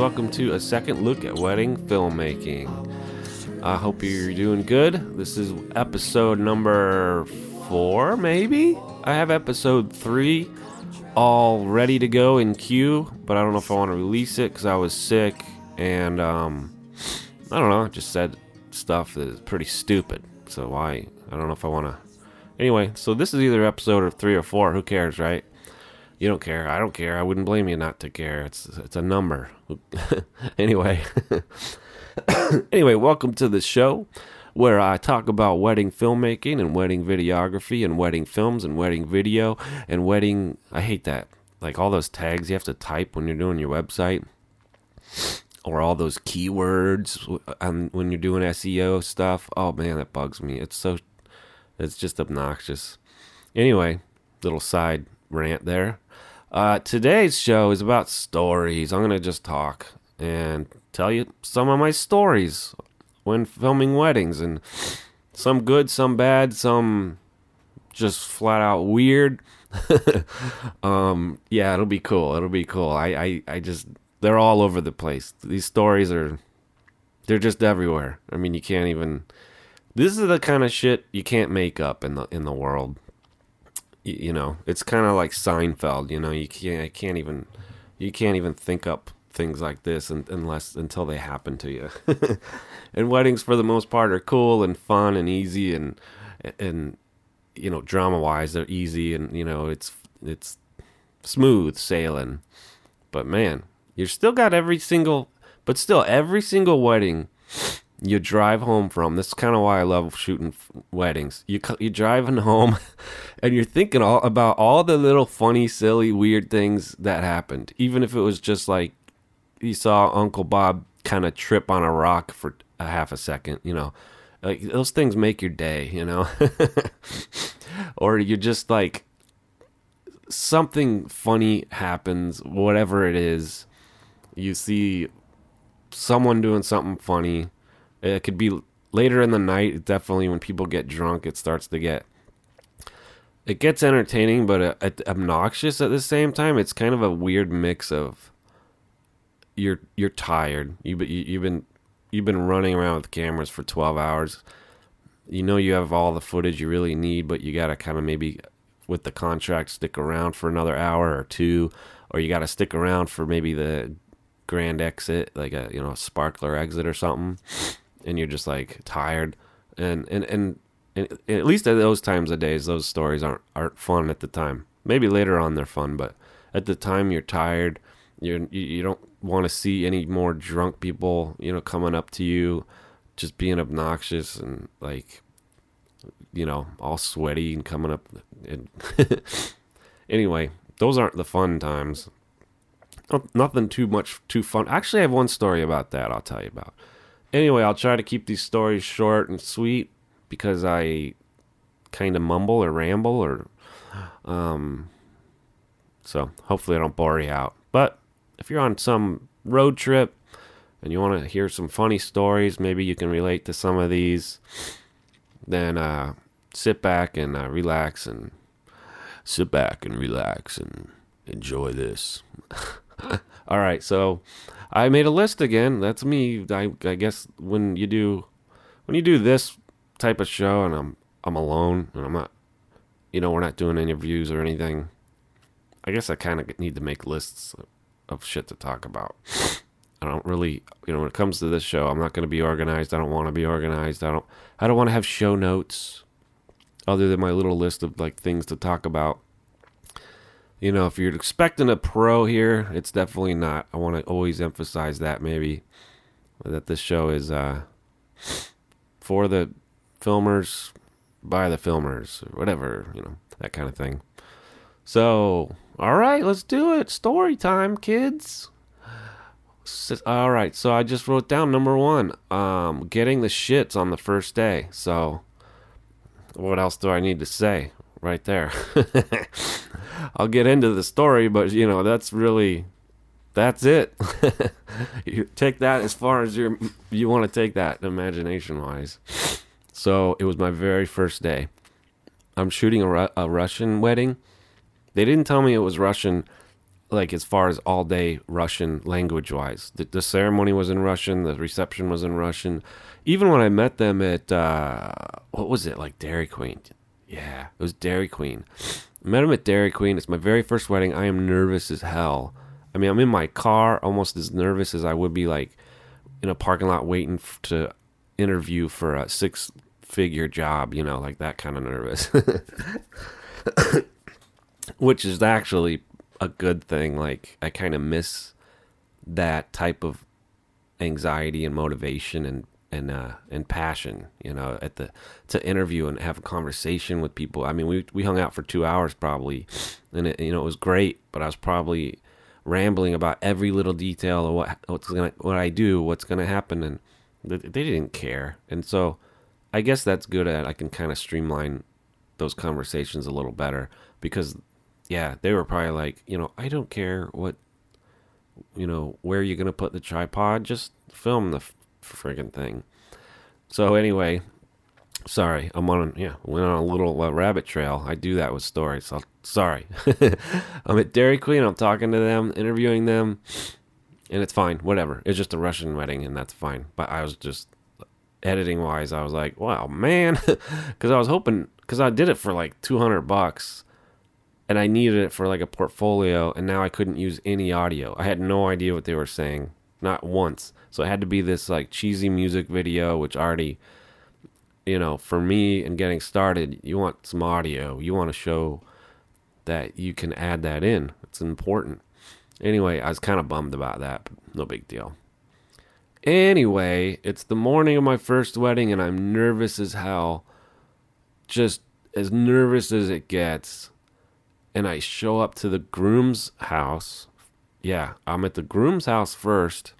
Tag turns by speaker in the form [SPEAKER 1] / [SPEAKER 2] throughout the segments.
[SPEAKER 1] welcome to a second look at wedding filmmaking. I hope you're doing good. This is episode number four, maybe? I have episode three all ready to go in queue, but I don't know if I want to release it because I was sick and um, I don't know, I just said stuff that is pretty stupid. So why? I don't know if I want to. Anyway, so this is either episode of three or four. Who cares, right? You don't care. I don't care. I wouldn't blame you not to care. It's it's a number. anyway. anyway, welcome to the show where I talk about wedding filmmaking and wedding videography and wedding films and wedding video and wedding I hate that. Like all those tags you have to type when you're doing your website or all those keywords when you're doing SEO stuff. Oh man, that bugs me. It's so it's just obnoxious. Anyway, little side rant there. Uh, today's show is about stories. I'm gonna just talk and tell you some of my stories when filming weddings, and some good, some bad, some just flat out weird. um, yeah, it'll be cool. It'll be cool. I, I, I just they're all over the place. These stories are they're just everywhere. I mean, you can't even. This is the kind of shit you can't make up in the in the world. You, you know, it's kind of like Seinfeld. You know, you can't I can't even you can't even think up things like this un, unless until they happen to you. and weddings, for the most part, are cool and fun and easy and and you know, drama wise, they're easy and you know, it's it's smooth sailing. But man, you're still got every single, but still every single wedding you drive home from. This is kind of why I love shooting weddings. You you driving home, and you're thinking all about all the little funny, silly, weird things that happened. Even if it was just like you saw Uncle Bob kind of trip on a rock for a half a second, you know, like those things make your day, you know, or you're just like something funny happens, whatever it is. You see someone doing something funny. It could be later in the night. Definitely when people get drunk, it starts to get. It gets entertaining, but uh, obnoxious at the same time. It's kind of a weird mix of. You're you're tired. You you you've been you've been running around with cameras for twelve hours. You know you have all the footage you really need, but you gotta kind of maybe with the contract stick around for another hour or two, or you gotta stick around for maybe the grand exit, like a you know sparkler exit or something, and you're just like tired, and and and, and at least at those times of days, those stories aren't aren't fun at the time. Maybe later on they're fun, but at the time you're tired. You you don't want to see any more drunk people, you know, coming up to you, just being obnoxious and like, you know, all sweaty and coming up. And anyway, those aren't the fun times nothing too much too fun. Actually, I have one story about that I'll tell you about. Anyway, I'll try to keep these stories short and sweet because I kind of mumble or ramble or um so hopefully I don't bore you out. But if you're on some road trip and you want to hear some funny stories, maybe you can relate to some of these, then uh sit back and uh, relax and sit back and relax and enjoy this. All right, so I made a list again. That's me. I, I guess when you do when you do this type of show and I'm I'm alone and I'm not you know, we're not doing interviews or anything. I guess I kind of need to make lists of shit to talk about. I don't really, you know, when it comes to this show, I'm not going to be organized. I don't want to be organized. I don't I don't want to have show notes other than my little list of like things to talk about you know, if you're expecting a pro here, it's definitely not. I want to always emphasize that maybe that this show is uh, for the filmers, by the filmers, whatever, you know, that kind of thing. So, all right, let's do it. Story time, kids. All right, so I just wrote down number one, um, getting the shits on the first day. So, what else do I need to say? Right there. I'll get into the story, but you know that's really that's it. you take that as far as you you want to take that imagination wise. So it was my very first day. I'm shooting a, Ru- a Russian wedding. They didn't tell me it was Russian, like as far as all day Russian language wise. The, the ceremony was in Russian. The reception was in Russian. Even when I met them at uh, what was it like Dairy Queen? Yeah, it was Dairy Queen. I met them at Dairy Queen. It's my very first wedding. I am nervous as hell. I mean, I'm in my car, almost as nervous as I would be like in a parking lot waiting f- to interview for a six figure job, you know, like that kind of nervous. Which is actually a good thing. Like, I kind of miss that type of anxiety and motivation and and uh and passion you know at the to interview and have a conversation with people i mean we we hung out for 2 hours probably and it you know it was great but i was probably rambling about every little detail of what what's gonna what I do, what's gonna happen, and they didn't care. And so, I guess that's good at I can kind of streamline those conversations a little better because, yeah, they were probably like, you know, I don't care what, you know, where you're gonna put the tripod, just film the f- friggin' thing. So anyway, sorry, I'm on yeah, went on a little uh, rabbit trail. I do that with stories. So sorry. I'm at Dairy Queen. I'm talking to them, interviewing them, and it's fine. Whatever. It's just a Russian wedding, and that's fine. But I was just editing wise, I was like, wow, man, because I was hoping because I did it for like 200 bucks. And I needed it for like a portfolio, and now I couldn't use any audio. I had no idea what they were saying, not once. So it had to be this like cheesy music video, which already you know, for me and getting started, you want some audio. You want to show that you can add that in. It's important. Anyway, I was kind of bummed about that, but no big deal. Anyway, it's the morning of my first wedding and I'm nervous as hell. Just as nervous as it gets. And I show up to the groom's house. Yeah, I'm at the groom's house first.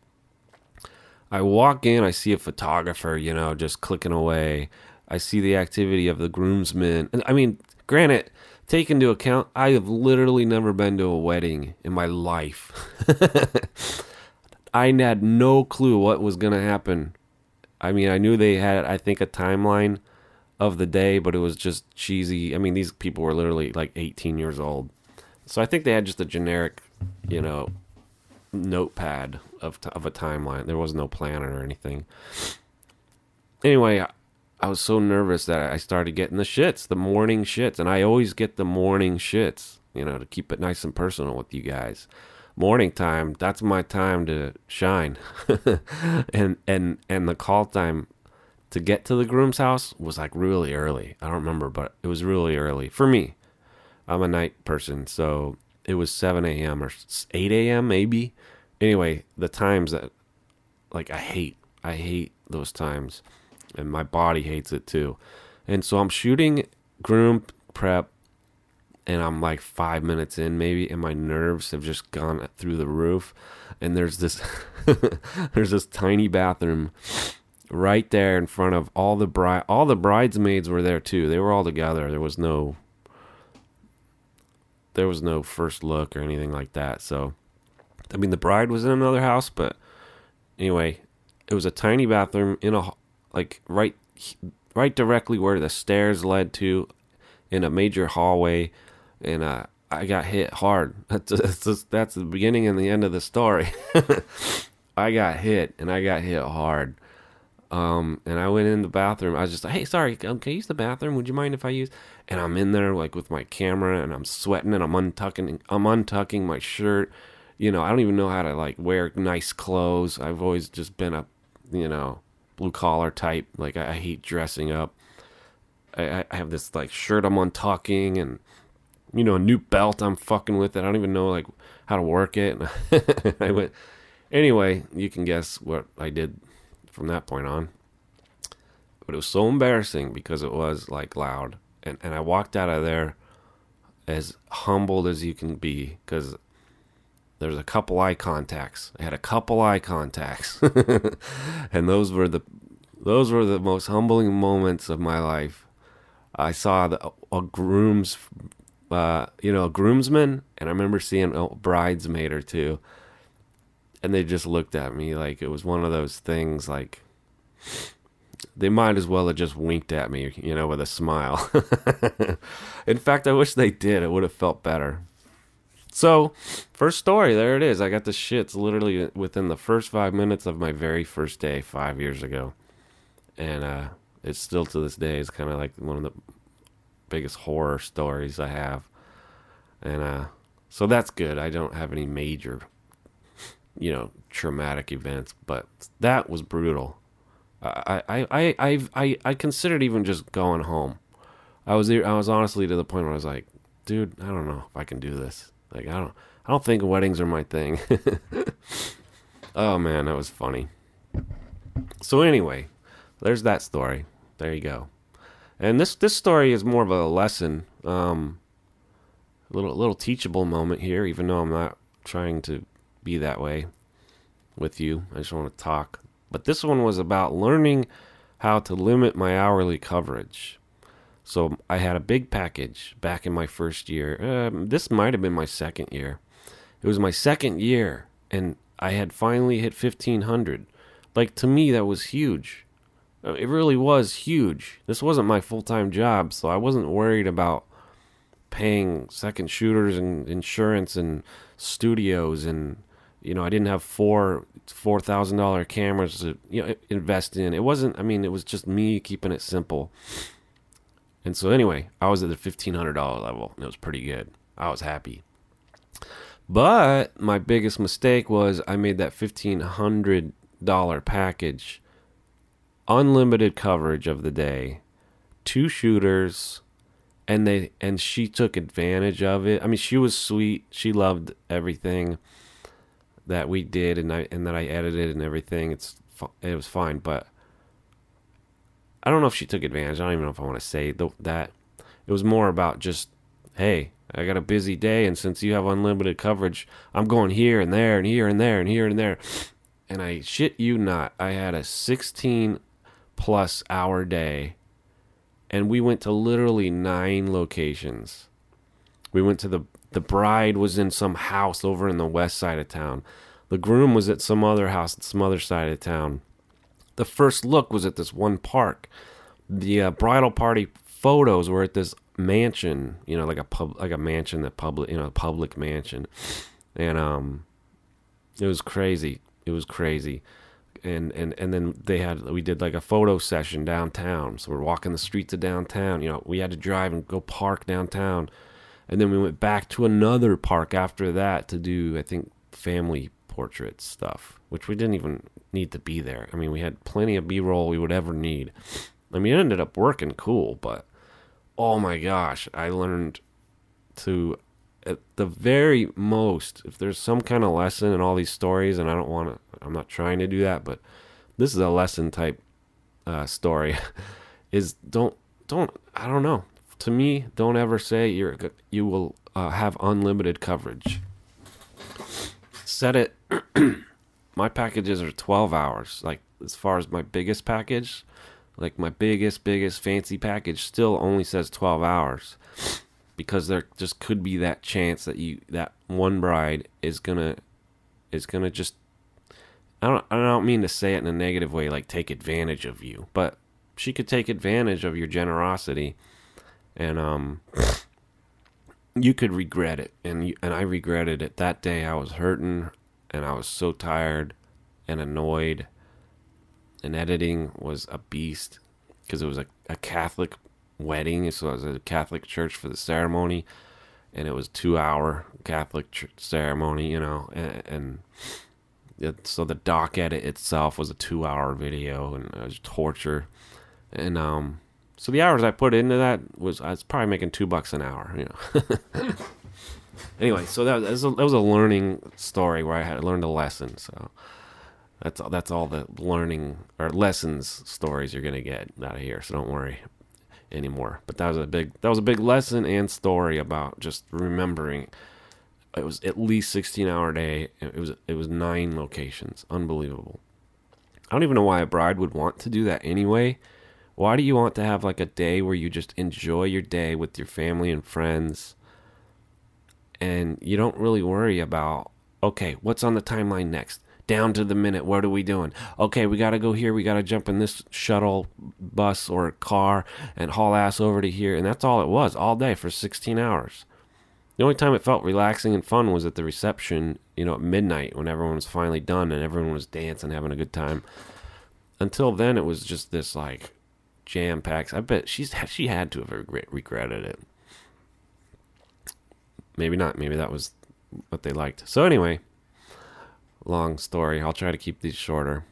[SPEAKER 1] I walk in, I see a photographer, you know, just clicking away. I see the activity of the groomsmen. And I mean, granted, take into account, I have literally never been to a wedding in my life. I had no clue what was going to happen. I mean, I knew they had, I think, a timeline of the day, but it was just cheesy. I mean, these people were literally like 18 years old. So I think they had just a generic, you know, notepad of, of a timeline. There was no planner or anything. Anyway, I, I was so nervous that I started getting the shits, the morning shits. And I always get the morning shits, you know, to keep it nice and personal with you guys morning time that's my time to shine and and and the call time to get to the groom's house was like really early. I don't remember but it was really early. For me i'm a night person so it was 7 a.m or 8 a.m maybe. Anyway the times that like i hate i hate those times and my body hates it too. And so i'm shooting groom prep and I'm like five minutes in maybe, and my nerves have just gone through the roof. And there's this, there's this tiny bathroom right there in front of all the bride. All the bridesmaids were there too. They were all together. There was no, there was no first look or anything like that. So, I mean, the bride was in another house, but anyway, it was a tiny bathroom in a like right, right directly where the stairs led to, in a major hallway and uh, I got hit hard. That's that's, the beginning and the end of the story. I got hit, and I got hit hard. Um, and I went in the bathroom. I was just like, "Hey, sorry, um, can I use the bathroom? Would you mind if I use?" And I'm in there like with my camera, and I'm sweating, and I'm untucking, I'm untucking my shirt. You know, I don't even know how to like wear nice clothes. I've always just been a, you know, blue collar type. Like I, I hate dressing up. I, I have this like shirt I'm untucking, and you know, a new belt I'm fucking with it. I don't even know like how to work it. I went anyway, you can guess what I did from that point on. But it was so embarrassing because it was like loud. And and I walked out of there as humbled as you can be because there's a couple eye contacts. I had a couple eye contacts. and those were the those were the most humbling moments of my life. I saw the, a groom's uh, you know, a groomsman, and I remember seeing a bridesmaid or two, and they just looked at me like it was one of those things like they might as well have just winked at me, you know, with a smile. In fact, I wish they did. It would have felt better. So, first story, there it is. I got the shits literally within the first five minutes of my very first day five years ago. And uh, it's still to this day, it's kind of like one of the biggest horror stories I have. And uh, so that's good. I don't have any major, you know, traumatic events, but that was brutal. I, I, I, I, I, I considered even just going home. I was I was honestly to the point where I was like, dude, I don't know if I can do this. Like I don't I don't think weddings are my thing. oh man, that was funny. So anyway, there's that story. There you go. And this this story is more of a lesson, um, a little little teachable moment here. Even though I'm not trying to be that way with you, I just want to talk but this one was about learning how to limit my hourly coverage. So I had a big package back in my first year. Um, this might have been my second year. It was my second year, and I had finally hit 1500. Like, to me, that was huge. Uh, it really was huge. This wasn't my full time job, so I wasn't worried about paying second shooters and insurance and studios and you know, I didn't have four four thousand dollar cameras to you know invest in. It wasn't. I mean, it was just me keeping it simple. And so anyway, I was at the fifteen hundred dollar level, and it was pretty good. I was happy. But my biggest mistake was I made that fifteen hundred dollar package, unlimited coverage of the day, two shooters, and they and she took advantage of it. I mean, she was sweet. She loved everything that we did and I and that I edited and everything. It's it was fine, but I don't know if she took advantage. I don't even know if I want to say that. It was more about just, hey, I got a busy day, and since you have unlimited coverage, I'm going here and there and here and there and here and there. And I shit you not, I had a 16 plus hour day, and we went to literally nine locations. We went to the the bride was in some house over in the west side of town. The groom was at some other house at some other side of town. The first look was at this one park. The uh, bridal party photos were at this mansion, you know, like a pub, like a mansion that public, you know, a public mansion, and um, it was crazy. It was crazy, and and and then they had we did like a photo session downtown. So we're walking the streets of downtown. You know, we had to drive and go park downtown and then we went back to another park after that to do I think family portrait stuff, which we didn't even need to be there. I mean, we had plenty of B-roll we would ever need. I mean, it ended up working cool, but oh my gosh, I learned to at the very most, if there's some kind of lesson in all these stories, and I don't want to, I'm not trying to do that, but this is a lesson type uh, story. is don't don't I don't know to me, don't ever say you're you will uh, have unlimited coverage. Set it. my packages are 12 hours. Like as far as my biggest package, like my biggest biggest fancy package still only says 12 hours because there just could be that chance that you that one bride is gonna is gonna just I don't I don't mean to say it in a negative way like take advantage of you, but she could take advantage of your generosity and um, you could regret it, and you, and I regretted it that day. I was hurting, and I was so tired and annoyed. And editing was a beast because it was a, a Catholic wedding, so it was a Catholic church for the ceremony, and it was two hour Catholic church ceremony, you know, and, and it, so the doc edit itself was a two hour video, and it was torture, and um so the hours I put into that was I was probably making two bucks an hour. You know. anyway, so that was, a, that was a learning story where I had learned a lesson. So that's all, that's all the learning or lessons stories you're gonna get out of here. So don't worry anymore. But that was a big that was a big lesson and story about just remembering. It was at least 16 hour day. It was it was nine locations. Unbelievable. I don't even know why a bride would want to do that anyway why do you want to have like a day where you just enjoy your day with your family and friends and you don't really worry about okay, what's on the timeline next? Down to the minute, what are we doing? Okay, we got to go here. We got to jump in this shuttle bus or car and haul ass over to here. And that's all it was all day for 16 hours. The only time it felt relaxing and fun was at the reception, you know, at midnight when everyone was finally done and everyone was dancing, having a good time. Until then, it was just this like jam packs. I bet she's she had to have regret, regretted it. Maybe not. Maybe that was what they liked. So anyway, long story. I'll try to keep these shorter,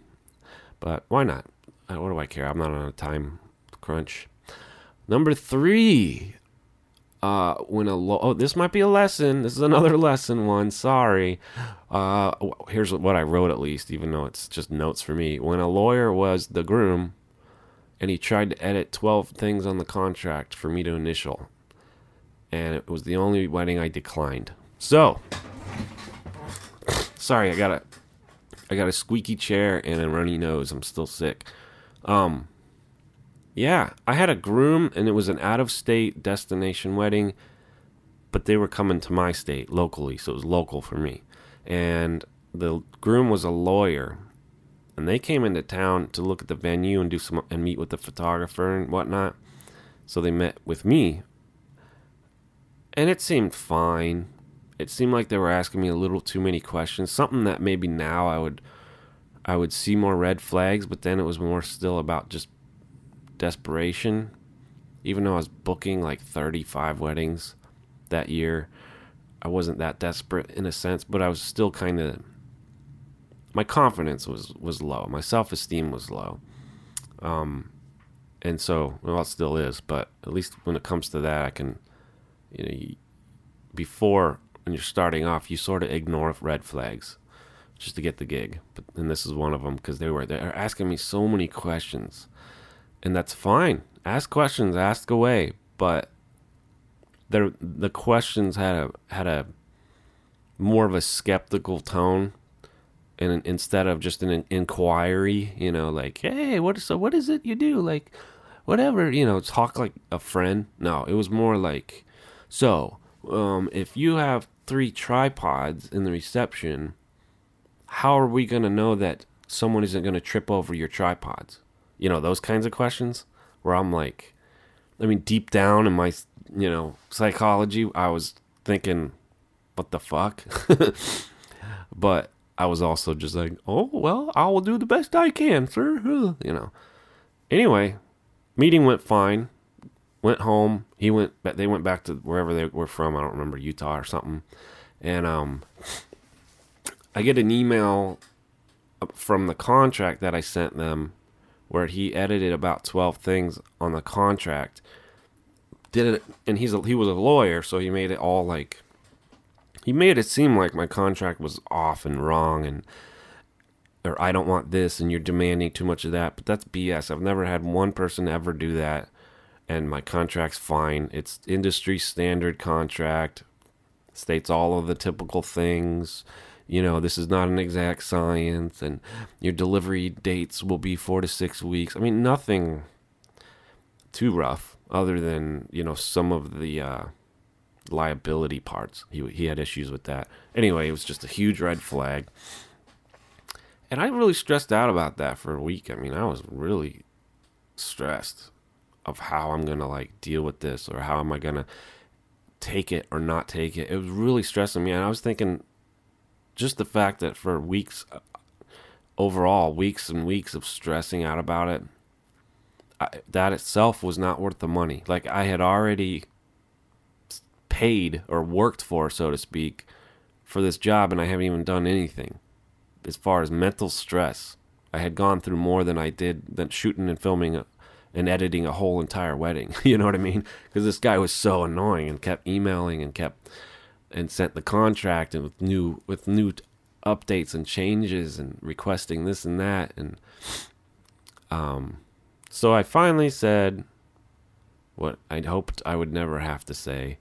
[SPEAKER 1] but why not? Uh, What do I care? I'm not on a time crunch. Number three. Uh, when a lo- oh, this might be a lesson. This is another lesson one. Sorry. Uh, here's what I wrote at least, even though it's just notes for me. When a lawyer was the groom, and he tried to edit 12 things on the contract for me to initial. And it was the only wedding I declined. So, sorry, I got a I got a squeaky chair and a runny nose. I'm still sick. Um yeah, I had a groom and it was an out of state destination wedding, but they were coming to my state locally, so it was local for me. And the groom was a lawyer and they came into town to look at the venue and do some and meet with the photographer and whatnot. So they met with me, and it seemed fine. It seemed like they were asking me a little too many questions. Something that maybe now I would, I would see more red flags, but then it was more still about just desperation. Even though I was booking like thirty-five weddings that year, I wasn't that desperate in a sense, but I was still kind of my confidence was was low. My self esteem was low. Um, and so well, it still is, but at least when it comes to that, I can, you know, before when you're starting off, you sort of ignore red flags just to get the gig. But and this is one of them because they were they're asking me so many questions, and that's fine. Ask questions, ask away, but there the questions had a had a more of a skeptical tone and instead of just an inquiry, you know, like, hey, what is so what is it you do? Like, whatever, you know, talk like a friend. No, it was more like, so, um, if you have three tripods in the reception, how are we gonna know that someone isn't gonna trip over your tripods? You know, those kinds of questions where I'm like, I mean, deep down in my, you know, psychology, I was thinking, what the fuck? but I was also just like, oh, well, I will do the best I can, sir. You know. Anyway, meeting went fine. Went home. He went. They went back to wherever they were from. I don't remember Utah or something. And um, I get an email from the contract that I sent them, where he edited about twelve things on the contract. Did it, and he's a, he was a lawyer, so he made it all like he made it seem like my contract was off and wrong and or I don't want this and you're demanding too much of that. But that's BS. I've never had one person ever do that and my contract's fine. It's industry standard contract. States all of the typical things. You know, this is not an exact science and your delivery dates will be 4 to 6 weeks. I mean, nothing too rough other than, you know, some of the uh liability parts. He he had issues with that. Anyway, it was just a huge red flag. And I really stressed out about that for a week. I mean, I was really stressed of how I'm going to like deal with this or how am I going to take it or not take it. It was really stressing me and I was thinking just the fact that for weeks uh, overall, weeks and weeks of stressing out about it, I, that itself was not worth the money. Like I had already paid or worked for, so to speak, for this job, and I haven't even done anything. As far as mental stress, I had gone through more than I did than shooting and filming and editing a whole entire wedding. you know what I mean? Because this guy was so annoying and kept emailing and kept and sent the contract and with new with new updates and changes and requesting this and that and um so I finally said what I'd hoped I would never have to say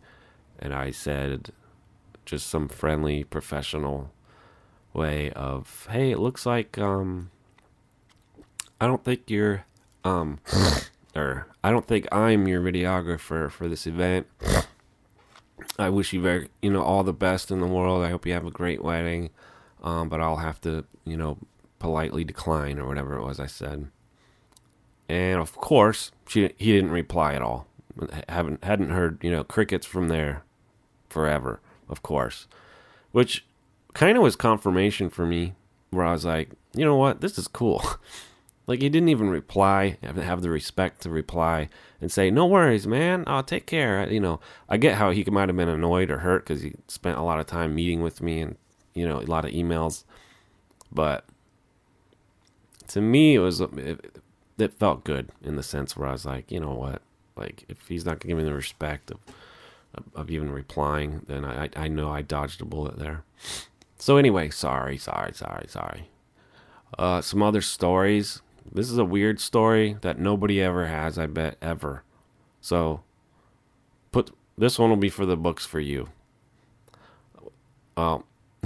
[SPEAKER 1] and I said just some friendly professional way of hey it looks like um I don't think you're um or I don't think I'm your videographer for this event I wish you very, you know, all the best in the world. I hope you have a great wedding. Um, but I'll have to, you know, politely decline or whatever it was I said. And of course, she he didn't reply at all. Haven't hadn't heard, you know, crickets from there forever, of course. Which kind of was confirmation for me where I was like, you know what, this is cool. like he didn't even reply, have the respect to reply and say, "No worries, man. I'll take care." You know, I get how he might have been annoyed or hurt because he spent a lot of time meeting with me and you know a lot of emails, but to me it was it, it felt good in the sense where I was like, you know what, like if he's not giving the respect of of, even replying, then I I know I dodged a bullet there. So anyway, sorry, sorry, sorry, sorry. Uh, some other stories. This is a weird story that nobody ever has, I bet, ever. So, put this one will be for the books for you. Well,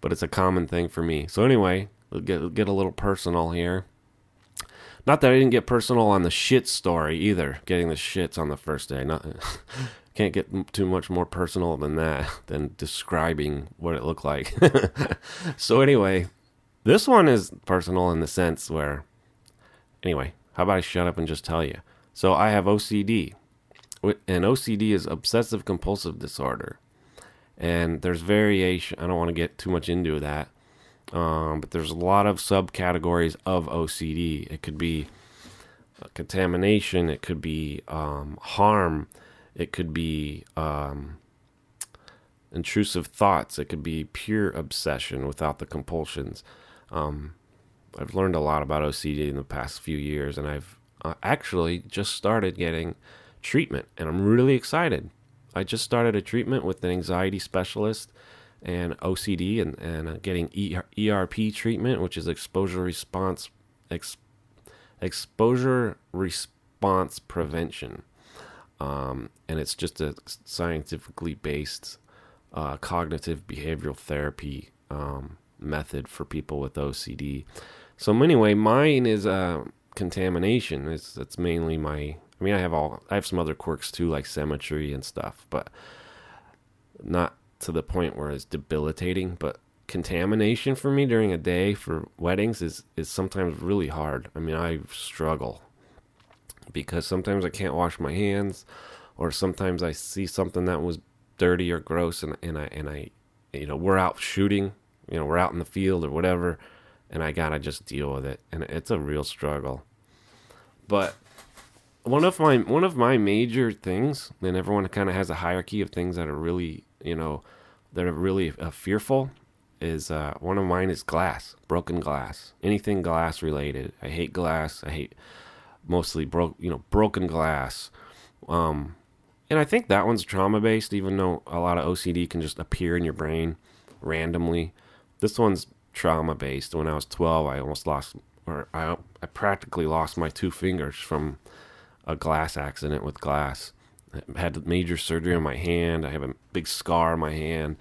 [SPEAKER 1] but it's a common thing for me. So anyway, we'll get get a little personal here. Not that I didn't get personal on the shit story either. Getting the shits on the first day. Not can't get too much more personal than that than describing what it looked like. so anyway, this one is personal in the sense where anyway, how about I shut up and just tell you? So I have OCD. And OCD is obsessive compulsive disorder. And there's variation. I don't want to get too much into that. Um, but there's a lot of subcategories of OCD. It could be contamination, it could be um, harm, it could be um, intrusive thoughts, it could be pure obsession without the compulsions. Um, I've learned a lot about OCD in the past few years, and I've uh, actually just started getting treatment, and I'm really excited. I just started a treatment with an anxiety specialist and OCD and, and uh, getting ERP treatment, which is exposure response ex, exposure response prevention. Um, and it's just a scientifically based uh, cognitive behavioral therapy um, method for people with OCD. So anyway, mine is uh, contamination. It's that's mainly my. I mean, I have all. I have some other quirks too, like symmetry and stuff, but not to the point where it's debilitating, but contamination for me during a day for weddings is is sometimes really hard. I mean, I struggle because sometimes I can't wash my hands or sometimes I see something that was dirty or gross and and I and I you know, we're out shooting, you know, we're out in the field or whatever and I got to just deal with it and it's a real struggle. But one of my one of my major things, and everyone kind of has a hierarchy of things that are really you know, that are really uh, fearful is uh, one of mine is glass, broken glass, anything glass related. I hate glass. I hate mostly broke, you know, broken glass. Um, and I think that one's trauma based, even though a lot of OCD can just appear in your brain randomly. This one's trauma based. When I was 12, I almost lost, or I, I practically lost my two fingers from a glass accident with glass had major surgery on my hand. I have a big scar on my hand,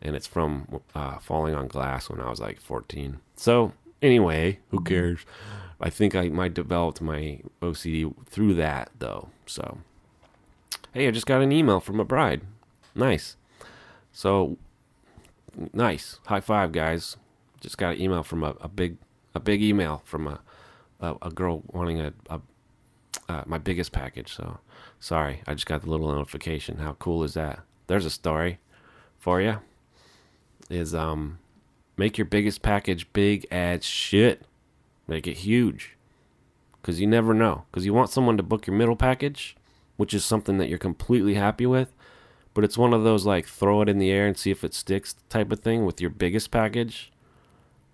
[SPEAKER 1] and it's from uh, falling on glass when I was like 14. So anyway, who cares? I think I might developed my OCD through that though. So hey, I just got an email from a bride. Nice. So nice. High five, guys. Just got an email from a, a big a big email from a a, a girl wanting a, a uh, my biggest package. So sorry, I just got the little notification. How cool is that? There's a story for you. Is um, make your biggest package big as shit. Make it huge. Cause you never know. Cause you want someone to book your middle package, which is something that you're completely happy with. But it's one of those like throw it in the air and see if it sticks type of thing with your biggest package.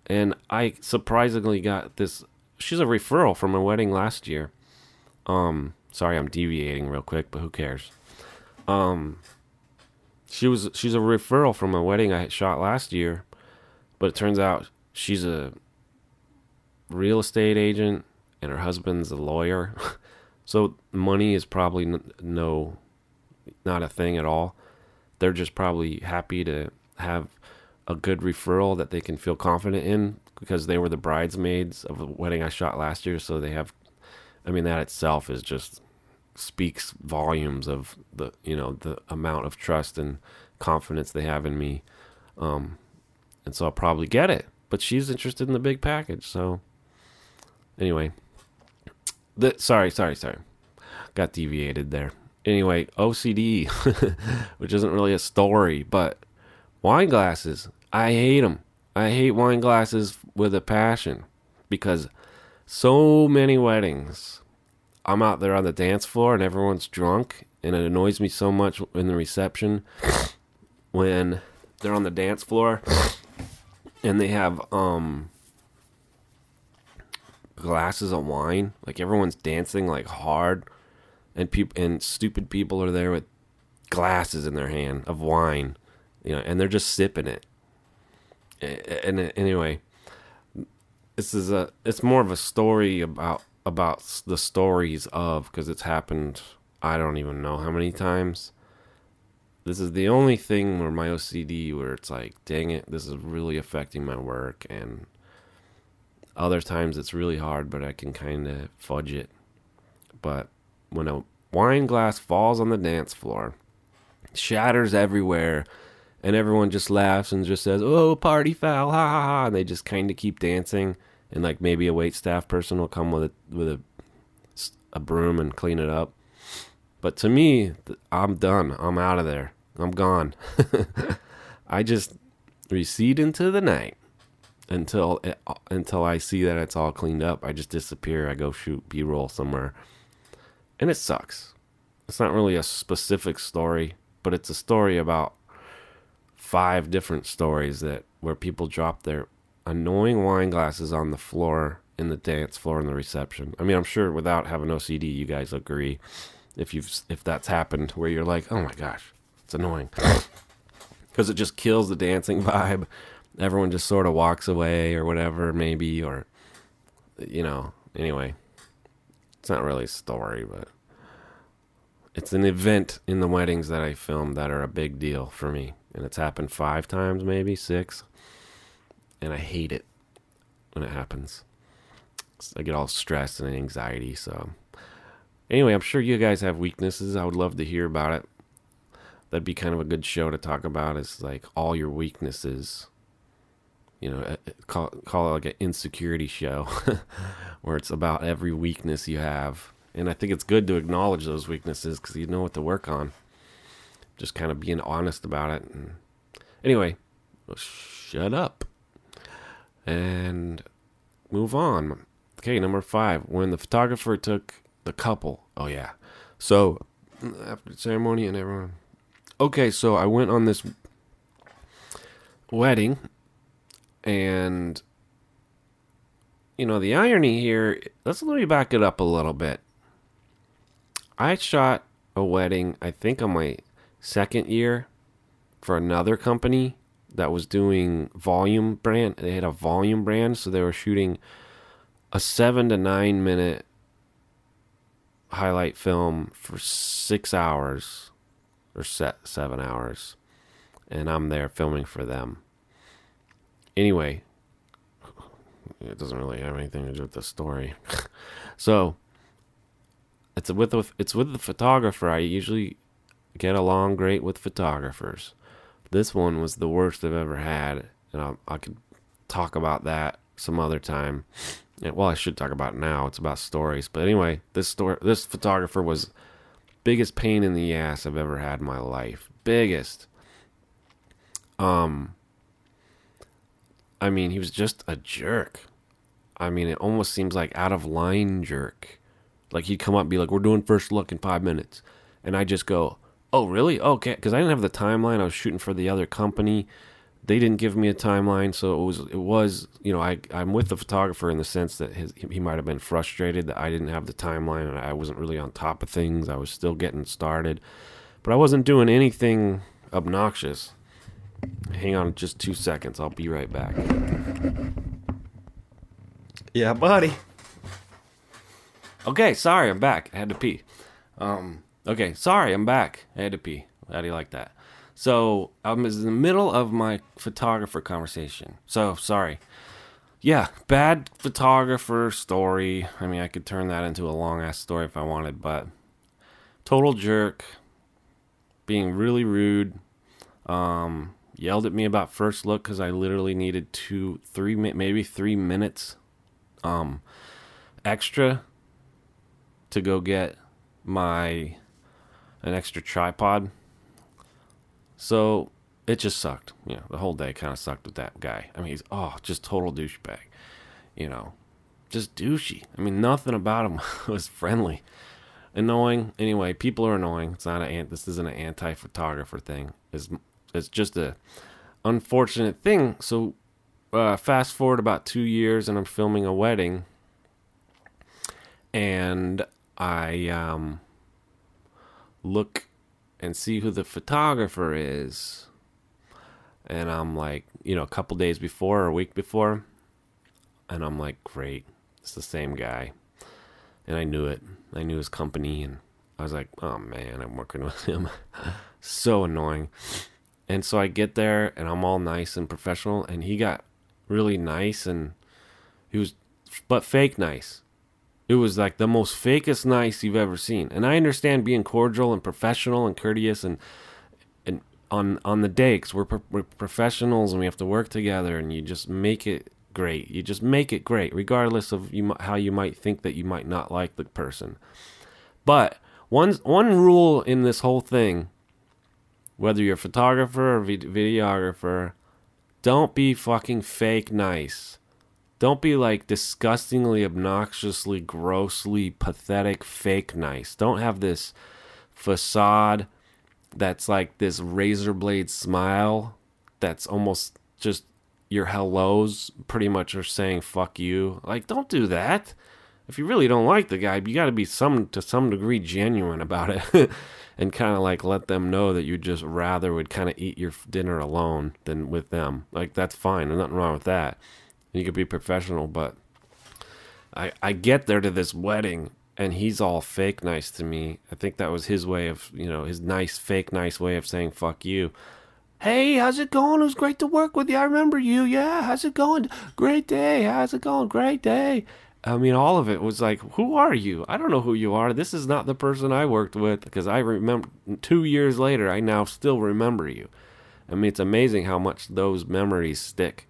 [SPEAKER 1] And I surprisingly got this. She's a referral from a wedding last year um, sorry, I'm deviating real quick, but who cares? Um, she was she's a referral from a wedding I shot last year, but it turns out she's a real estate agent and her husband's a lawyer. so money is probably no not a thing at all. They're just probably happy to have a good referral that they can feel confident in because they were the bridesmaids of the wedding I shot last year, so they have I mean, that itself is just speaks volumes of the you know the amount of trust and confidence they have in me. Um, and so I'll probably get it. But she's interested in the big package, so anyway. The, sorry, sorry, sorry. Got deviated there. Anyway, OCD, which isn't really a story, but wine glasses. I hate them. I hate wine glasses with a passion because so many weddings, I'm out there on the dance floor and everyone's drunk, and it annoys me so much in the reception when they're on the dance floor and they have um glasses of wine. Like everyone's dancing like hard, and people and stupid people are there with glasses in their hand of wine, you know, and they're just sipping it. And anyway, this is a it's more of a story about about the stories of because it's happened. I don't even know how many times. This is the only thing where my OCD where it's like, dang it, this is really affecting my work and other times it's really hard, but I can kind of fudge it. But when a wine glass falls on the dance floor, shatters everywhere, and everyone just laughs and just says, "Oh, party foul!" Ha ha ha! And they just kind of keep dancing, and like maybe a wait staff person will come with a with a a broom and clean it up. But to me, I'm done. I'm out of there. I'm gone. I just recede into the night until it, until I see that it's all cleaned up. I just disappear. I go shoot B roll somewhere, and it sucks. It's not really a specific story, but it's a story about five different stories that where people drop their annoying wine glasses on the floor in the dance floor in the reception. I mean, I'm sure without having OCD, you guys agree if you've if that's happened where you're like, oh my gosh, it's annoying because it just kills the dancing vibe everyone just sort of walks away or whatever, maybe, or, you know, anyway. It's not really a story, but it's an event in the weddings that I filmed that are a big deal for me. And it's happened five times, maybe six. And I hate it when it happens. I get all stressed and anxiety. So, anyway, I'm sure you guys have weaknesses. I would love to hear about it. That'd be kind of a good show to talk about. Is like all your weaknesses you know, uh, call call it like an insecurity show, where it's about every weakness you have. And I think it's good to acknowledge those weaknesses because you know what to work on. Just kind of being honest about it. And anyway, shut up and move on. Okay, number five. When the photographer took the couple. Oh yeah. So after the ceremony and everyone. Okay, so I went on this wedding and you know, the irony here, let's let me back it up a little bit. I shot a wedding, I think on my second year for another company that was doing volume brand. They had a volume brand, so they were shooting a 7 to 9 minute highlight film for 6 hours or set 7 hours. And I'm there filming for them. Anyway, it doesn't really have anything to do with the story. so it's with the, it's with the photographer. I usually get along great with photographers. This one was the worst I've ever had, and I, I could talk about that some other time. well, I should talk about it now. It's about stories, but anyway, this story, this photographer was biggest pain in the ass I've ever had in my life. Biggest. Um, I mean, he was just a jerk. I mean, it almost seems like out of line jerk. Like he'd come up and be like, "We're doing first look in five minutes," and I just go, "Oh, really? Okay," because I didn't have the timeline. I was shooting for the other company. They didn't give me a timeline, so it was it was you know I I'm with the photographer in the sense that his, he might have been frustrated that I didn't have the timeline and I wasn't really on top of things. I was still getting started, but I wasn't doing anything obnoxious. Hang on just two seconds. I'll be right back. Yeah, buddy. Okay, sorry, I'm back. I had to pee. Um, okay, sorry, I'm back. I had to pee. How do you like that? So I was in the middle of my photographer conversation. So sorry. Yeah, bad photographer story. I mean, I could turn that into a long ass story if I wanted, but total jerk, being really rude. Um, yelled at me about first look because I literally needed two, three, maybe three minutes, um, extra to go get my an extra tripod. So it just sucked. You know, the whole day kind of sucked with that guy. I mean, he's oh, just total douchebag. You know, just douchey. I mean, nothing about him was friendly. Annoying. Anyway, people are annoying. It's not an this isn't an anti-photographer thing. It's it's just a unfortunate thing. So uh, fast forward about two years, and I'm filming a wedding, and I um, look and see who the photographer is, and I'm like, you know, a couple days before or a week before, and I'm like, great, it's the same guy. And I knew it. I knew his company, and I was like, oh man, I'm working with him. so annoying. And so I get there, and I'm all nice and professional, and he got really nice, and he was, but fake nice. It was like the most fakest nice you've ever seen. And I understand being cordial and professional and courteous and and on on the day because we're, pro- we're professionals and we have to work together and you just make it great. You just make it great, regardless of you how you might think that you might not like the person. But one one rule in this whole thing, whether you're a photographer or videographer, don't be fucking fake nice. Don't be like disgustingly, obnoxiously, grossly pathetic, fake nice. Don't have this facade that's like this razor blade smile that's almost just your hellos pretty much are saying fuck you. Like don't do that. If you really don't like the guy, you got to be some to some degree genuine about it and kind of like let them know that you just rather would kind of eat your dinner alone than with them. Like that's fine. There's nothing wrong with that. You could be professional, but I I get there to this wedding and he's all fake nice to me. I think that was his way of, you know, his nice fake nice way of saying fuck you. Hey, how's it going? It was great to work with you. I remember you. Yeah, how's it going? Great day. How's it going? Great day. I mean, all of it was like, who are you? I don't know who you are. This is not the person I worked with because I remember two years later, I now still remember you. I mean, it's amazing how much those memories stick.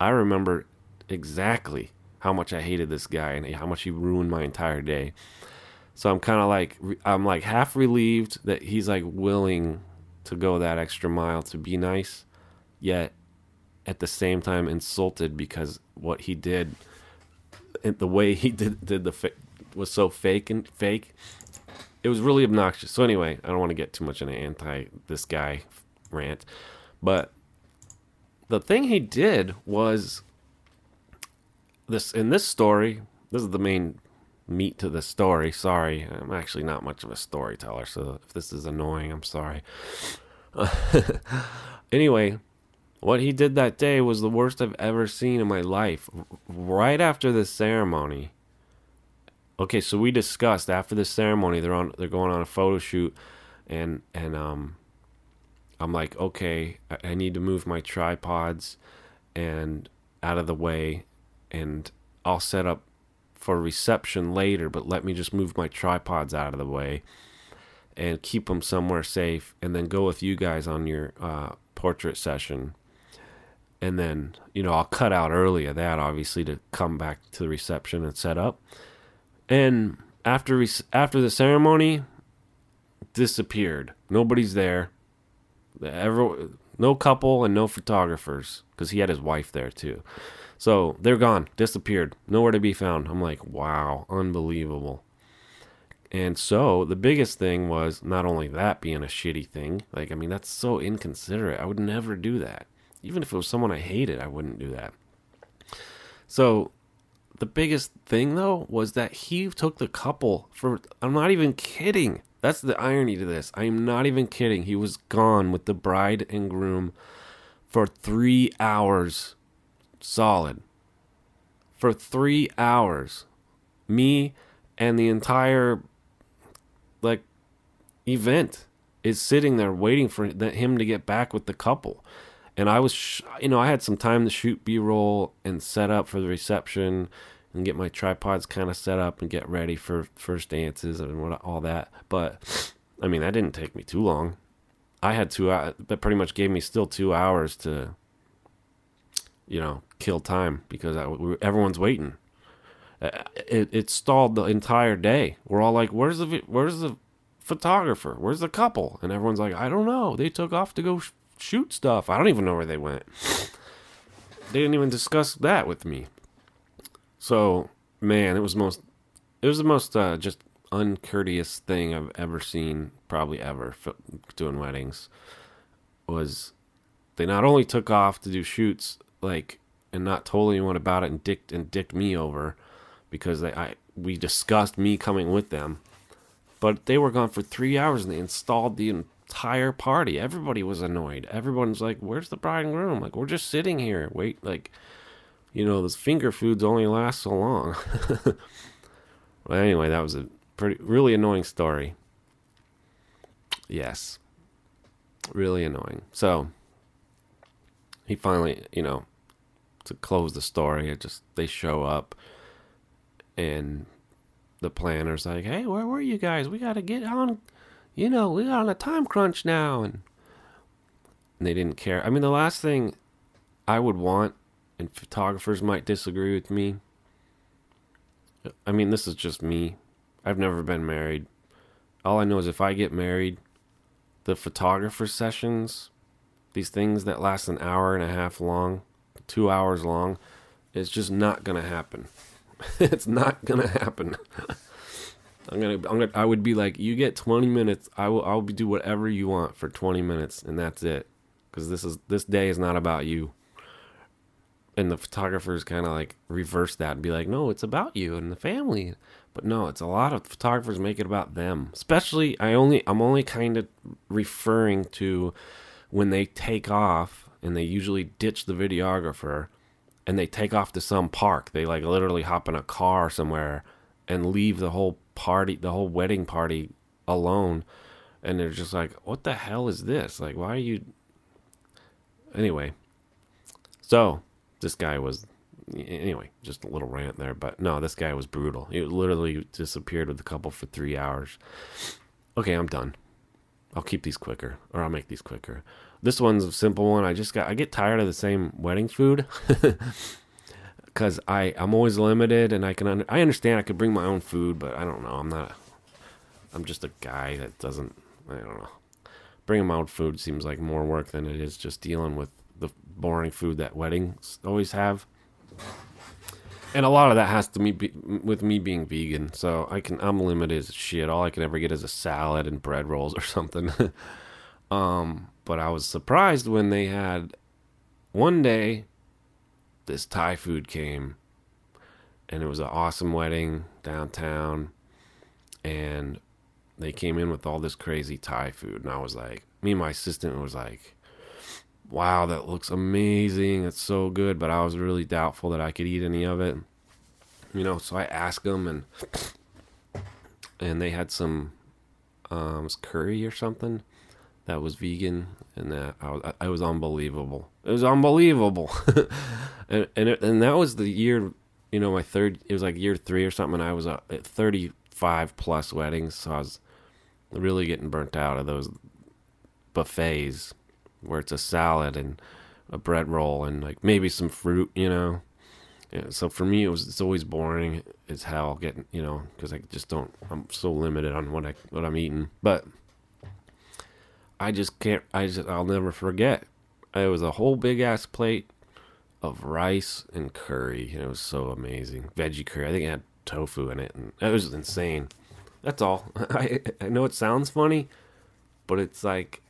[SPEAKER 1] I remember exactly how much I hated this guy and how much he ruined my entire day. So I'm kind of like I'm like half relieved that he's like willing to go that extra mile to be nice, yet at the same time insulted because what he did, the way he did did the was so fake and fake. It was really obnoxious. So anyway, I don't want to get too much in an anti this guy rant, but the thing he did was this in this story, this is the main meat to the story. Sorry, I'm actually not much of a storyteller, so if this is annoying, I'm sorry. anyway, what he did that day was the worst I've ever seen in my life. Right after the ceremony, okay, so we discussed after the ceremony, they're on, they're going on a photo shoot, and and um, I'm like, okay, I, need to move my tripods and out of the way and I'll set up for reception later, but let me just move my tripods out of the way and keep them somewhere safe and then go with you guys on your uh, portrait session. And then, you know, I'll cut out early of that, obviously, to come back to the reception and set up. And after re- after the ceremony, disappeared. Nobody's there. Ever, no couple and no photographers because he had his wife there too. So they're gone, disappeared, nowhere to be found. I'm like, wow, unbelievable. And so the biggest thing was not only that being a shitty thing, like, I mean, that's so inconsiderate. I would never do that. Even if it was someone I hated, I wouldn't do that. So the biggest thing, though, was that he took the couple for, I'm not even kidding. That's the irony to this. I am not even kidding. He was gone with the bride and groom for three hours solid for three hours. Me and the entire like event is sitting there waiting for him to get back with the couple. And I was, sh- you know, I had some time to shoot B roll and set up for the reception and get my tripods kind of set up and get ready for first dances and what, all that. But I mean, that didn't take me too long. I had two that pretty much gave me still two hours to, you know, kill time because I, we, everyone's waiting. Uh, It, it stalled the entire day. We're all like, "Where's the where's the photographer? Where's the couple?" And everyone's like, "I don't know. They took off to go sh- shoot stuff. I don't even know where they went." They didn't even discuss that with me. So, man, it was most it was the most uh, just uncourteous thing I've ever seen, probably ever, doing weddings. Was they not only took off to do shoots, like, and not told anyone about it and dicked and dicked me over, because they I we discussed me coming with them, but they were gone for three hours and they installed the entire party. Everybody was annoyed. Everyone's like, "Where's the bride and groom?" Like, we're just sitting here. Wait, like, you know, those finger foods only last so long. Well, anyway, that was a pretty, really annoying story. Yes. Really annoying. So, he finally, you know, to close the story, it just, they show up and the planner's like, hey, where were you guys? We got to get on, you know, we're on a time crunch now. And, and they didn't care. I mean, the last thing I would want, and photographers might disagree with me, I mean, this is just me. I've never been married. All I know is if I get married, the photographer sessions, these things that last an hour and a half long, two hours long, it's just not gonna happen. it's not gonna happen. I'm gonna, I'm gonna, I would be like, you get 20 minutes. I will, I'll be, do whatever you want for 20 minutes, and that's it. Because this is, this day is not about you and the photographers kind of like reverse that and be like, no, it's about you and the family. But no, it's a lot of photographers make it about them. Especially, I only, I'm only kind of referring to when they take off and they usually ditch the videographer and they take off to some park. They like literally hop in a car somewhere and leave the whole party, the whole wedding party alone. And they're just like, what the hell is this? Like, why are you. Anyway. So, this guy was anyway just a little rant there but no this guy was brutal he literally disappeared with the couple for three hours okay i'm done i'll keep these quicker or i'll make these quicker this one's a simple one i just got i get tired of the same wedding food because i i'm always limited and i can under, i understand i could bring my own food but i don't know i'm not i'm just a guy that doesn't i don't know bringing my own food seems like more work than it is just dealing with the boring food that weddings always have. And a lot of that has to me be, with me being vegan, so I can I'm limited as shit. All I can ever get is a salad and bread rolls or something. um, but I was surprised when they had one day this Thai food came, and it was an awesome wedding downtown, and they came in with all this crazy Thai food, and I was like, me and my assistant was like, wow, that looks amazing. It's so good. But I was really doubtful that I could eat any of it. You know, so I asked them and and they had some um curry or something that was vegan and that I was I was unbelievable. It was unbelievable. and and it, and that was the year, you know, my third it was like year 3 or something and I was uh, at 35 plus weddings, so I was really getting burnt out of those buffets where it's a salad and a bread roll and like maybe some fruit, you know. Yeah, so for me, it was it's always boring as hell getting you know because I just don't I'm so limited on what I what I'm eating, but I just can't I just I'll never forget. It was a whole big ass plate of rice and curry. And it was so amazing, veggie curry. I think it had tofu in it, and it was insane. That's all. I I know it sounds funny, but it's like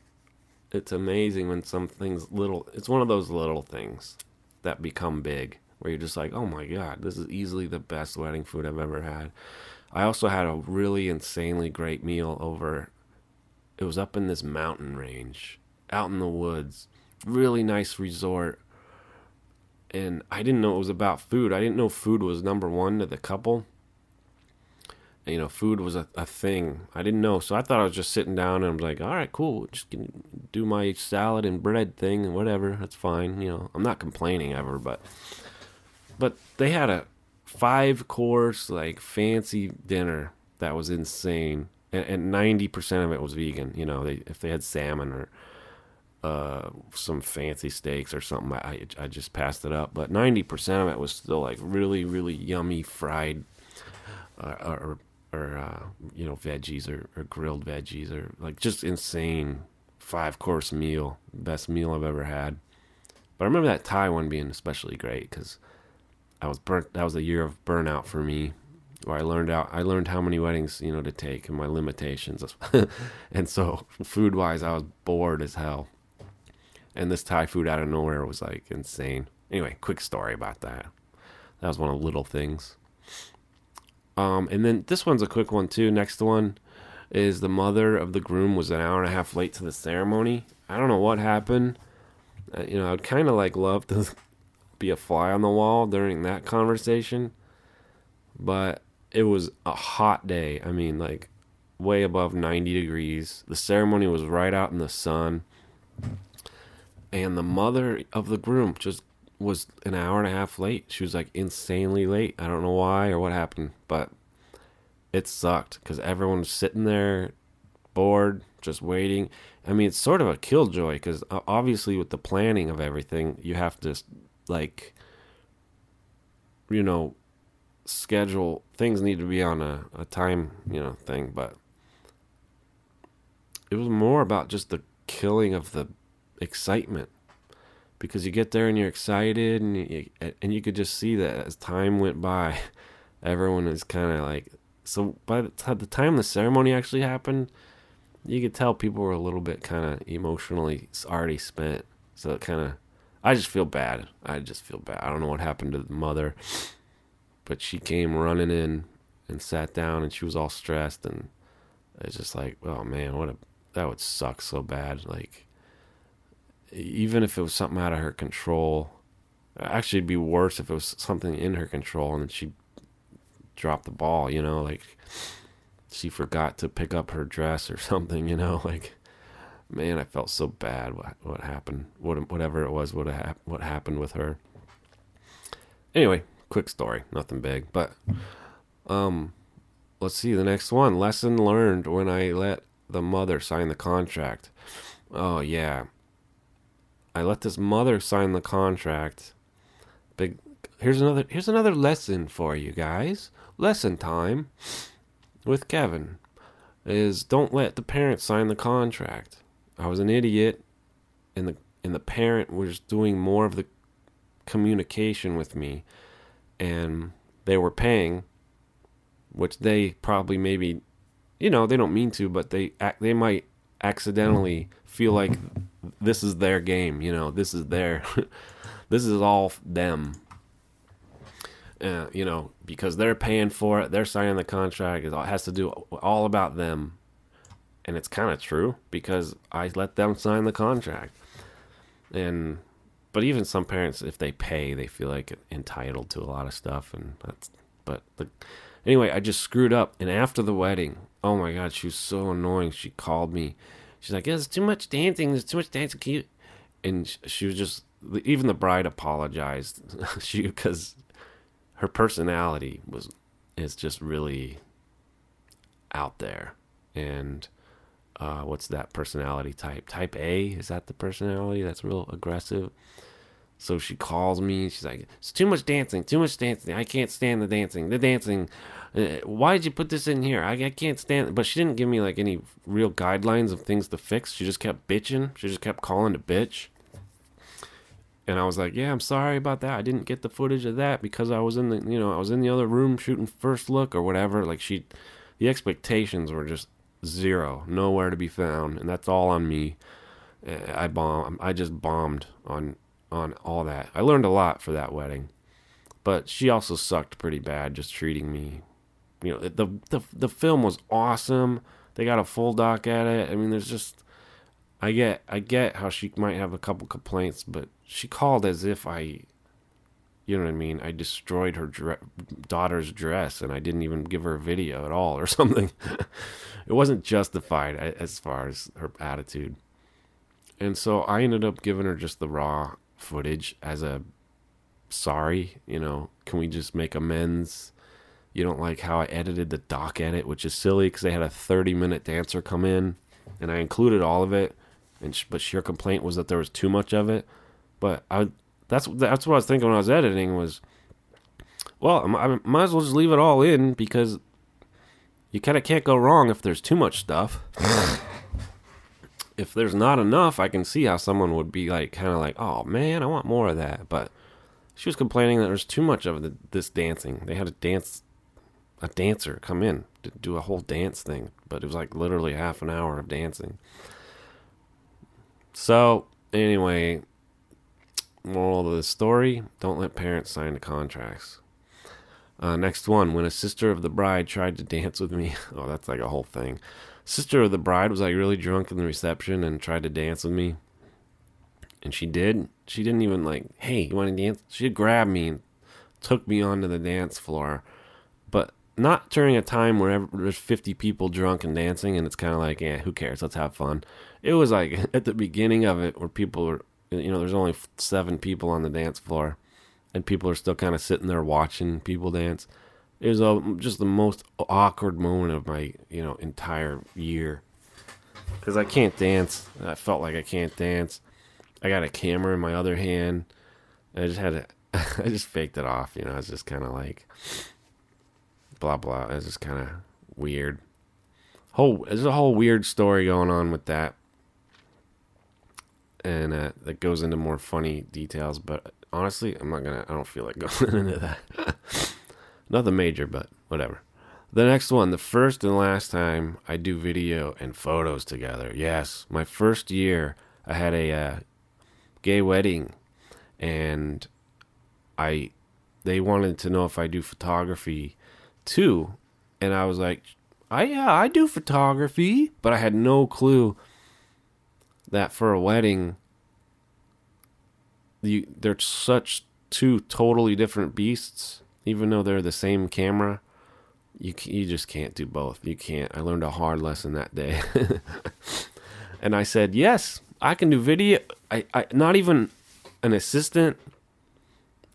[SPEAKER 1] it's amazing when some things little it's one of those little things that become big where you're just like oh my god this is easily the best wedding food i've ever had i also had a really insanely great meal over it was up in this mountain range out in the woods really nice resort and i didn't know it was about food i didn't know food was number one to the couple you know, food was a, a thing. I didn't know. So I thought I was just sitting down and I was like, all right, cool. Just do my salad and bread thing and whatever. That's fine. You know, I'm not complaining ever, but, but they had a five course, like fancy dinner that was insane. And ninety percent of it was vegan. You know, they if they had salmon or uh, some fancy steaks or something, I I just passed it up. But ninety percent of it was still like really really yummy fried uh, or or uh, you know veggies or, or grilled veggies or like just insane five course meal, best meal I've ever had. But I remember that Thai one being especially great because I was burnt. That was a year of burnout for me, where I learned out. I learned how many weddings you know to take and my limitations, and so food wise, I was bored as hell. And this Thai food out of nowhere was like insane. Anyway, quick story about that. That was one of the little things. Um, and then this one's a quick one too. Next one is the mother of the groom was an hour and a half late to the ceremony. I don't know what happened. Uh, you know, I'd kind of like love to be a fly on the wall during that conversation, but it was a hot day. I mean, like way above 90 degrees. The ceremony was right out in the sun. And the mother of the groom just was an hour and a half late. She was like insanely late. I don't know why or what happened, but it sucked because everyone was sitting there bored, just waiting. I mean, it's sort of a killjoy because obviously, with the planning of everything, you have to like, you know, schedule things need to be on a, a time, you know, thing. But it was more about just the killing of the excitement because you get there and you're excited and you, and you could just see that as time went by, everyone is kind of like so by the time the ceremony actually happened, you could tell people were a little bit kind of emotionally already spent. So it kind of, I just feel bad. I just feel bad. I don't know what happened to the mother, but she came running in and sat down, and she was all stressed, and it's just like, oh man, what a that would suck so bad. Like, even if it was something out of her control, actually, it'd be worse if it was something in her control, and then she dropped the ball, you know, like she forgot to pick up her dress or something, you know, like man, I felt so bad what what happened, what whatever it was, what ha- what happened with her. Anyway, quick story, nothing big, but um let's see the next one. Lesson learned when I let the mother sign the contract. Oh yeah. I let this mother sign the contract. Big here's another here's another lesson for you guys lesson time with Kevin is don't let the parent sign the contract. I was an idiot and the and the parent was doing more of the communication with me and they were paying which they probably maybe you know they don't mean to but they act, they might accidentally feel like this is their game you know this is their this is all them uh, you know, because they're paying for it, they're signing the contract. It has to do all about them, and it's kind of true because I let them sign the contract. And but even some parents, if they pay, they feel like entitled to a lot of stuff, and that's. But the, anyway, I just screwed up, and after the wedding, oh my god, she was so annoying. She called me. She's like, "There's too much dancing. There's too much dancing." Can you? And she was just even the bride apologized she because her personality was is just really out there and uh, what's that personality type? Type a? Is that the personality that's real aggressive? So she calls me. She's like it's too much dancing too much dancing. I can't stand the dancing. The dancing uh, why did you put this in here? I, I can't stand but she didn't give me like any real guidelines of things to fix. She just kept bitching. She just kept calling to bitch. And I was like, "Yeah, I'm sorry about that. I didn't get the footage of that because I was in the, you know, I was in the other room shooting first look or whatever." Like she, the expectations were just zero, nowhere to be found, and that's all on me. Eh, I bomb. I just bombed on on all that. I learned a lot for that wedding, but she also sucked pretty bad, just treating me. You know, the the the film was awesome. They got a full doc at it. I mean, there's just I get I get how she might have a couple complaints, but she called as if I you know what I mean? I destroyed her dre- daughter's dress and I didn't even give her a video at all or something. it wasn't justified as far as her attitude. And so I ended up giving her just the raw footage as a sorry, you know, can we just make amends? You don't like how I edited the doc edit, which is silly because they had a 30 minute dancer come in, and I included all of it. And but your complaint was that there was too much of it. But I that's that's what I was thinking when I was editing was, well, I, I might as well just leave it all in because you kind of can't go wrong if there's too much stuff. if there's not enough, I can see how someone would be like, kind of like, oh man, I want more of that. But she was complaining that there's too much of the, this dancing. They had a dance, a dancer come in to do a whole dance thing, but it was like literally half an hour of dancing. So anyway, moral of the story: don't let parents sign the contracts. Uh, next one, when a sister of the bride tried to dance with me. Oh, that's like a whole thing. Sister of the bride was like really drunk in the reception and tried to dance with me. And she did. She didn't even like, hey, you want to dance? She grabbed me and took me onto the dance floor. But not during a time where there's 50 people drunk and dancing and it's kind of like, yeah, who cares? Let's have fun. It was like at the beginning of it where people were, you know, there's only seven people on the dance floor and people are still kind of sitting there watching people dance. It was a, just the most awkward moment of my, you know, entire year. Because I can't dance. I felt like I can't dance. I got a camera in my other hand. I just had to, I just faked it off. You know, I was just kind of like, blah blah. It's just kind of weird. Whole there's a whole weird story going on with that, and uh, that goes into more funny details. But honestly, I'm not gonna. I don't feel like going into that. Nothing major, but whatever. The next one, the first and last time I do video and photos together. Yes, my first year, I had a uh, gay wedding, and I they wanted to know if I do photography too, and I was like, I yeah I do photography, but I had no clue that for a wedding, you they're such two totally different beasts, even though they're the same camera. You you just can't do both. You can't. I learned a hard lesson that day. and I said, "Yes, I can do video. I, I not even an assistant.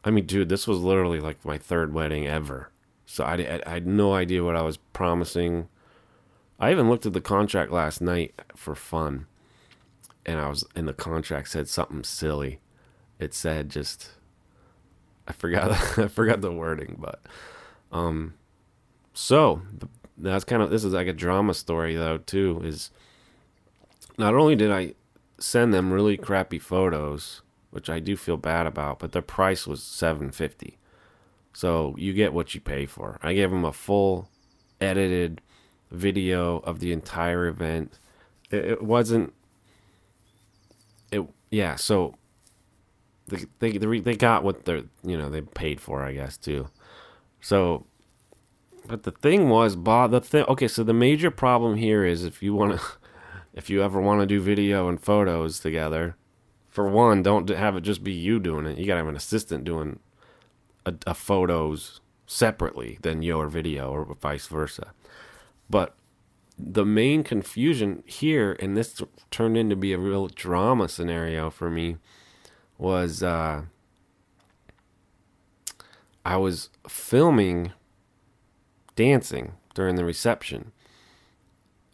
[SPEAKER 1] I mean, dude, this was literally like my third wedding ever. So I, I, I had no idea what I was promising. I even looked at the contract last night for fun, and I was in the contract said something silly. It said just I forgot I forgot the wording, but um, so that's kind of this is like a drama story though too. Is not only did I send them really crappy photos, which I do feel bad about, but the price was seven fifty. So you get what you pay for. I gave them a full edited video of the entire event. It wasn't. It yeah. So they they they got what they're you know they paid for I guess too. So, but the thing was, Bob. The thing. Okay, so the major problem here is if you want to, if you ever want to do video and photos together, for one, don't have it just be you doing it. You gotta have an assistant doing a, a photos separately than your video or vice versa. But the main confusion here, and this turned into be a real drama scenario for me, was uh, I was filming dancing during the reception.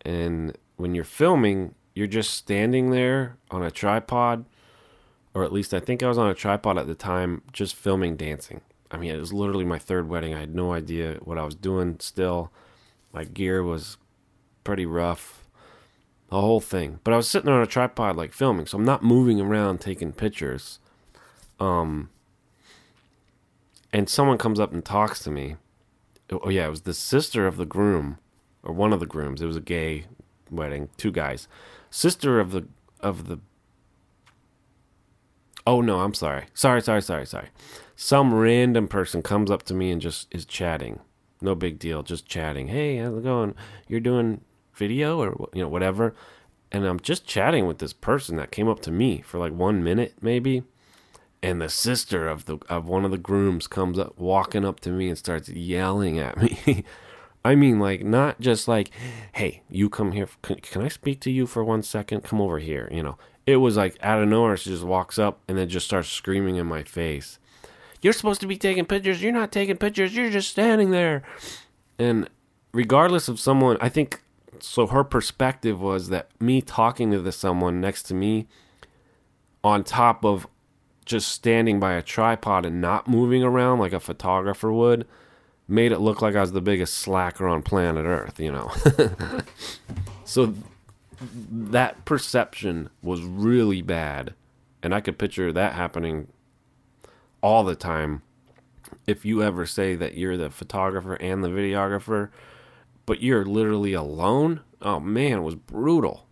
[SPEAKER 1] And when you're filming, you're just standing there on a tripod, or at least I think I was on a tripod at the time, just filming dancing. I mean, it was literally my third wedding. I had no idea what I was doing still. My gear was pretty rough. The whole thing. But I was sitting on a tripod like filming, so I'm not moving around taking pictures. Um and someone comes up and talks to me. Oh yeah, it was the sister of the groom or one of the grooms. It was a gay wedding, two guys. Sister of the of the Oh no, I'm sorry. Sorry, sorry, sorry, sorry. Some random person comes up to me and just is chatting. No big deal, just chatting. Hey, how's it going? You're doing video or you know whatever. And I'm just chatting with this person that came up to me for like 1 minute maybe. And the sister of the of one of the grooms comes up walking up to me and starts yelling at me. I mean, like, not just like, hey, you come here. Can, can, I speak to you for one second? Come over here. You know, it was like out of nowhere, she just walks up and then just starts screaming in my face. You're supposed to be taking pictures. You're not taking pictures. You're just standing there. And regardless of someone, I think so. Her perspective was that me talking to the someone next to me, on top of just standing by a tripod and not moving around like a photographer would, made it look like I was the biggest slacker on planet Earth. You know. so that perception was really bad, and I could picture that happening all the time if you ever say that you're the photographer and the videographer, but you're literally alone, oh man, it was brutal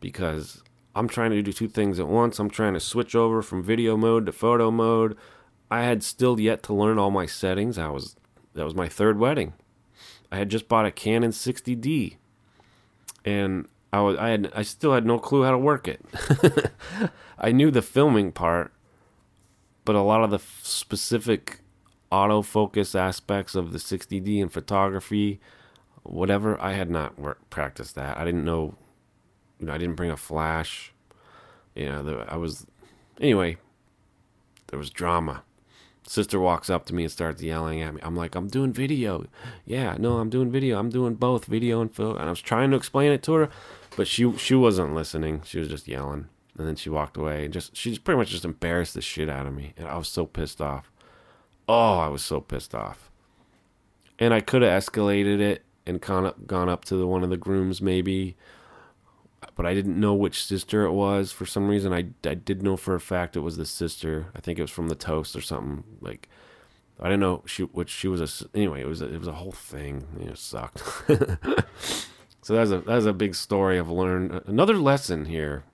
[SPEAKER 1] because I'm trying to do two things at once. I'm trying to switch over from video mode to photo mode. I had still yet to learn all my settings. I was that was my third wedding. I had just bought a Canon 60D, and I was I had I still had no clue how to work it. I knew the filming part, but a lot of the f- specific autofocus aspects of the 60D and photography, whatever, I had not work, practiced that. I didn't know, you know, I didn't bring a flash. You know, the, I was, anyway, there was drama. Sister walks up to me and starts yelling at me. I'm like, I'm doing video. Yeah, no, I'm doing video. I'm doing both video and film. And I was trying to explain it to her, but she she wasn't listening. She was just yelling. And then she walked away and just she just pretty much just embarrassed the shit out of me. And I was so pissed off. Oh, I was so pissed off. And I could have escalated it and gone up, gone up to the, one of the grooms maybe, but I didn't know which sister it was. For some reason, I, I did know for a fact it was the sister. I think it was from the toast or something. Like I didn't know she which she was a anyway. It was a, it was a whole thing. It sucked. so that's a that's a big story I've learned. Another lesson here.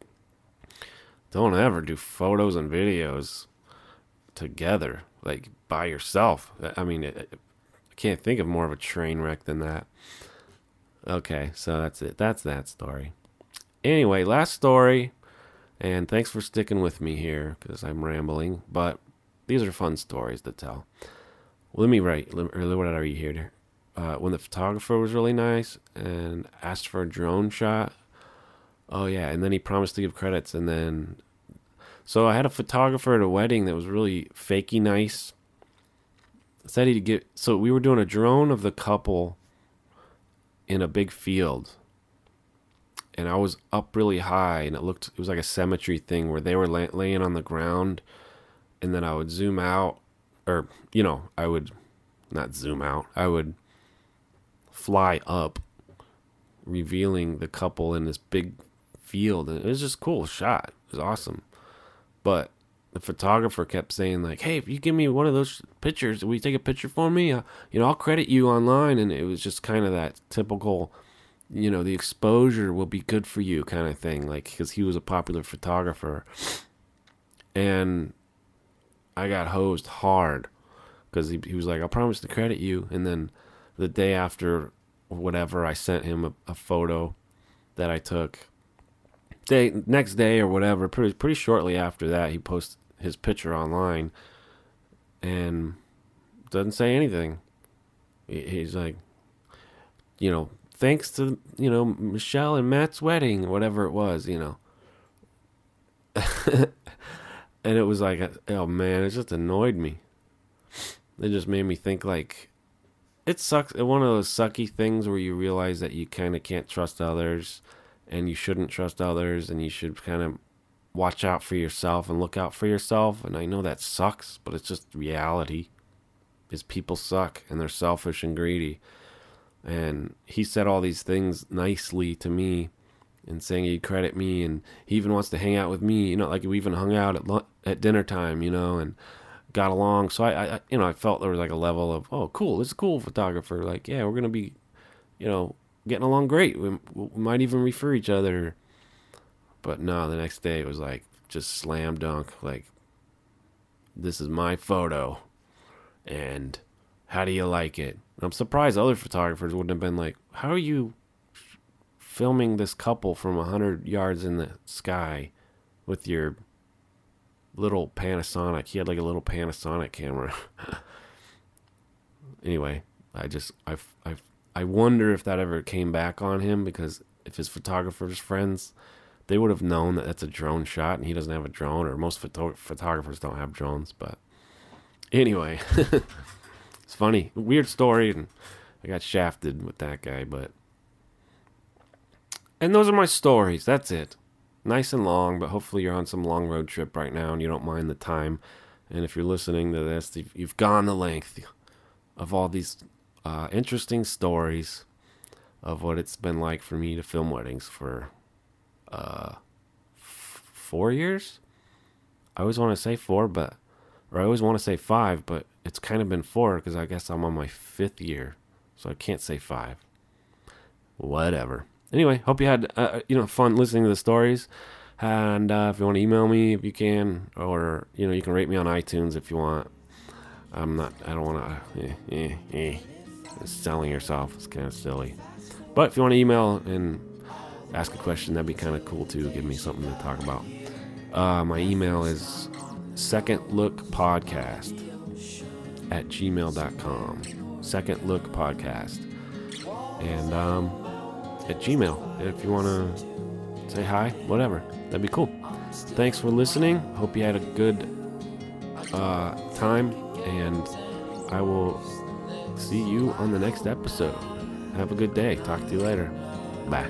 [SPEAKER 1] Don't ever do photos and videos together like by yourself. I mean, it, I can't think of more of a train wreck than that. Okay, so that's it. That's that story. Anyway, last story, and thanks for sticking with me here because I'm rambling, but these are fun stories to tell. Let me write. Let me, what I read here? Uh, when the photographer was really nice and asked for a drone shot. Oh yeah, and then he promised to give credits, and then so I had a photographer at a wedding that was really fakey nice. Said he'd get so we were doing a drone of the couple in a big field. And I was up really high and it looked it was like a cemetery thing where they were lay, laying on the ground and then I would zoom out or you know, I would not zoom out. I would fly up revealing the couple in this big field and it was just cool shot. It was awesome. But the photographer kept saying like, "Hey, if you give me one of those pictures, will you take a picture for me? Uh, you know, I'll credit you online." And it was just kind of that typical, you know, the exposure will be good for you kind of thing, like because he was a popular photographer, and I got hosed hard because he he was like, "I promise to credit you," and then the day after, whatever, I sent him a, a photo that I took day next day or whatever pretty pretty shortly after that he posts his picture online and doesn't say anything. He's like you know thanks to you know michelle and matt's wedding whatever it was you know. And it was like oh man it just annoyed me. It just made me think like it sucks. One of those sucky things where you realize that you kind of can't trust others and you shouldn't trust others and you should kind of watch out for yourself and look out for yourself and I know that sucks but it's just reality is people suck and they're selfish and greedy and he said all these things nicely to me and saying he'd credit me and he even wants to hang out with me you know like we even hung out at at dinner time you know and got along so I, I you know I felt there was like a level of oh cool this is cool photographer like yeah we're gonna be you know getting along great. We, we might even refer each other. But no, the next day it was like just slam dunk. Like, this is my photo. And how do you like it? I'm surprised other photographers wouldn't have been like, how are you filming this couple from 100 yards in the sky with your little Panasonic? He had like a little Panasonic camera. anyway, I just, I, I I wonder if that ever came back on him because if his photographer's friends, they would have known that that's a drone shot and he doesn't have a drone, or most photo- photographers don't have drones. But Anyway, it's funny, weird story, and I got shafted with that guy, but. And those are my stories. That's it. Nice and long, but hopefully you're on some long road trip right now and you don't mind the time. And if you're listening to this, you've, gone the length of all these uh, interesting stories of what it's been like for me to film weddings for uh, f- four years. I always want to say four, but or I always want to say five, but it's kind of been four because I guess I'm on my fifth year, so I can't say five. Whatever. Anyway, hope you had uh, you know fun listening to the stories. And uh, if you want to email me, if you can, or you know, you can rate me on iTunes if you want. I'm not. I don't want to. Eh, eh, eh. Selling yourself is kind of silly. But if you want to email and ask a question, that'd be kind of cool too. Give me something to talk about. Uh, my email is second look podcast at gmail.com. Second look podcast. And um, at Gmail. If you want to say hi, whatever, that'd be cool. Thanks for listening. Hope you had a good uh, time, and I will see you on the next episode. Have a good day. Talk to you later. Bye.